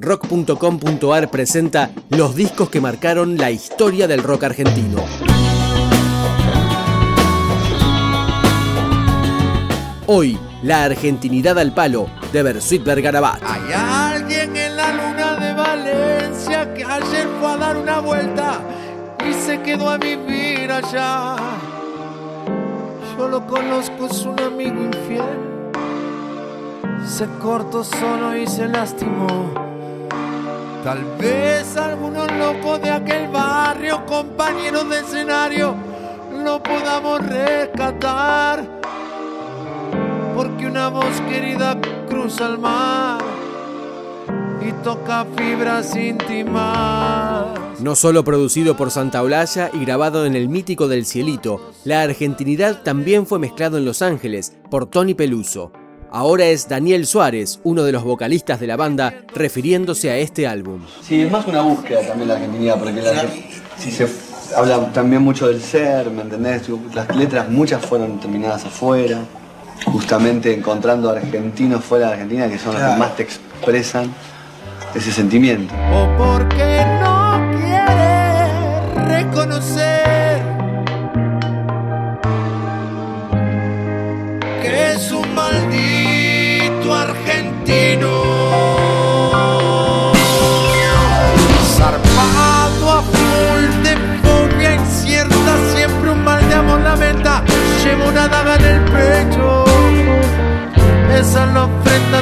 Rock.com.ar presenta los discos que marcaron la historia del rock argentino. Hoy, La Argentinidad al Palo, de Bersuit Bergarabat. Hay alguien en la luna de Valencia que ayer fue a dar una vuelta y se quedó a vivir allá. Yo lo conozco, es un amigo infiel. Se cortó solo y se lastimó Tal vez algunos locos de aquel barrio, compañeros de escenario, lo podamos rescatar. Porque una voz querida cruza el mar y toca fibras íntimas. No solo producido por Santa Olalla y grabado en el mítico del Cielito, la argentinidad también fue mezclado en Los Ángeles por Tony Peluso. Ahora es Daniel Suárez, uno de los vocalistas de la banda, refiriéndose a este álbum. Sí, es más una búsqueda también la argentinidad, porque si se habla también mucho del ser, ¿me entendés? Las letras muchas fueron terminadas afuera, justamente encontrando argentinos fuera de Argentina que son los que más te expresan ese sentimiento. O porque no quiere reconocer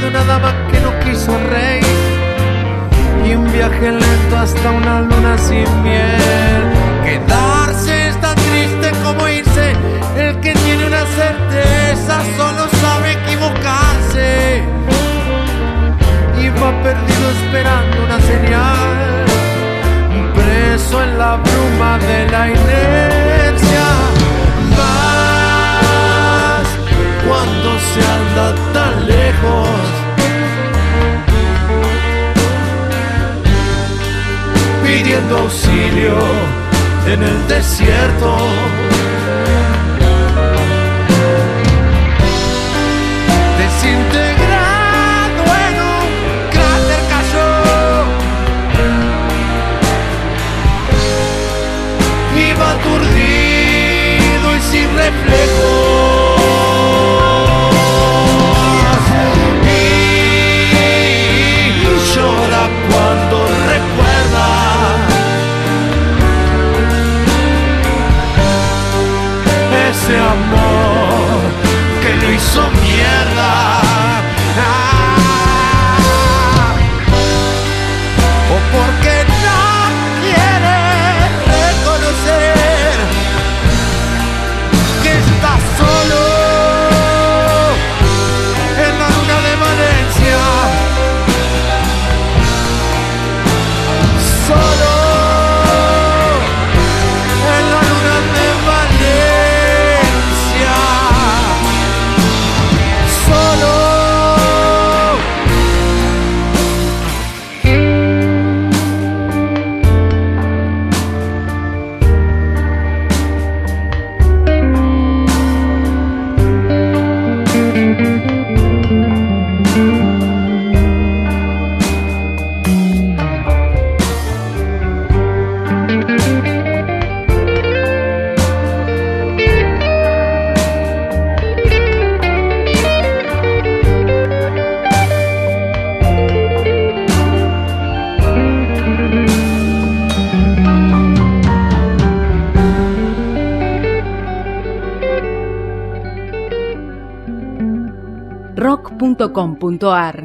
de una dama que no quiso reír. Y un viaje lento hasta una luna sin miel. Quedarse es tan triste como irse. El que tiene una certeza solo sabe equivocarse va perdido esperando una señal, preso en la bruma de la Pidiendo auxilio en el desierto. rock.com.ar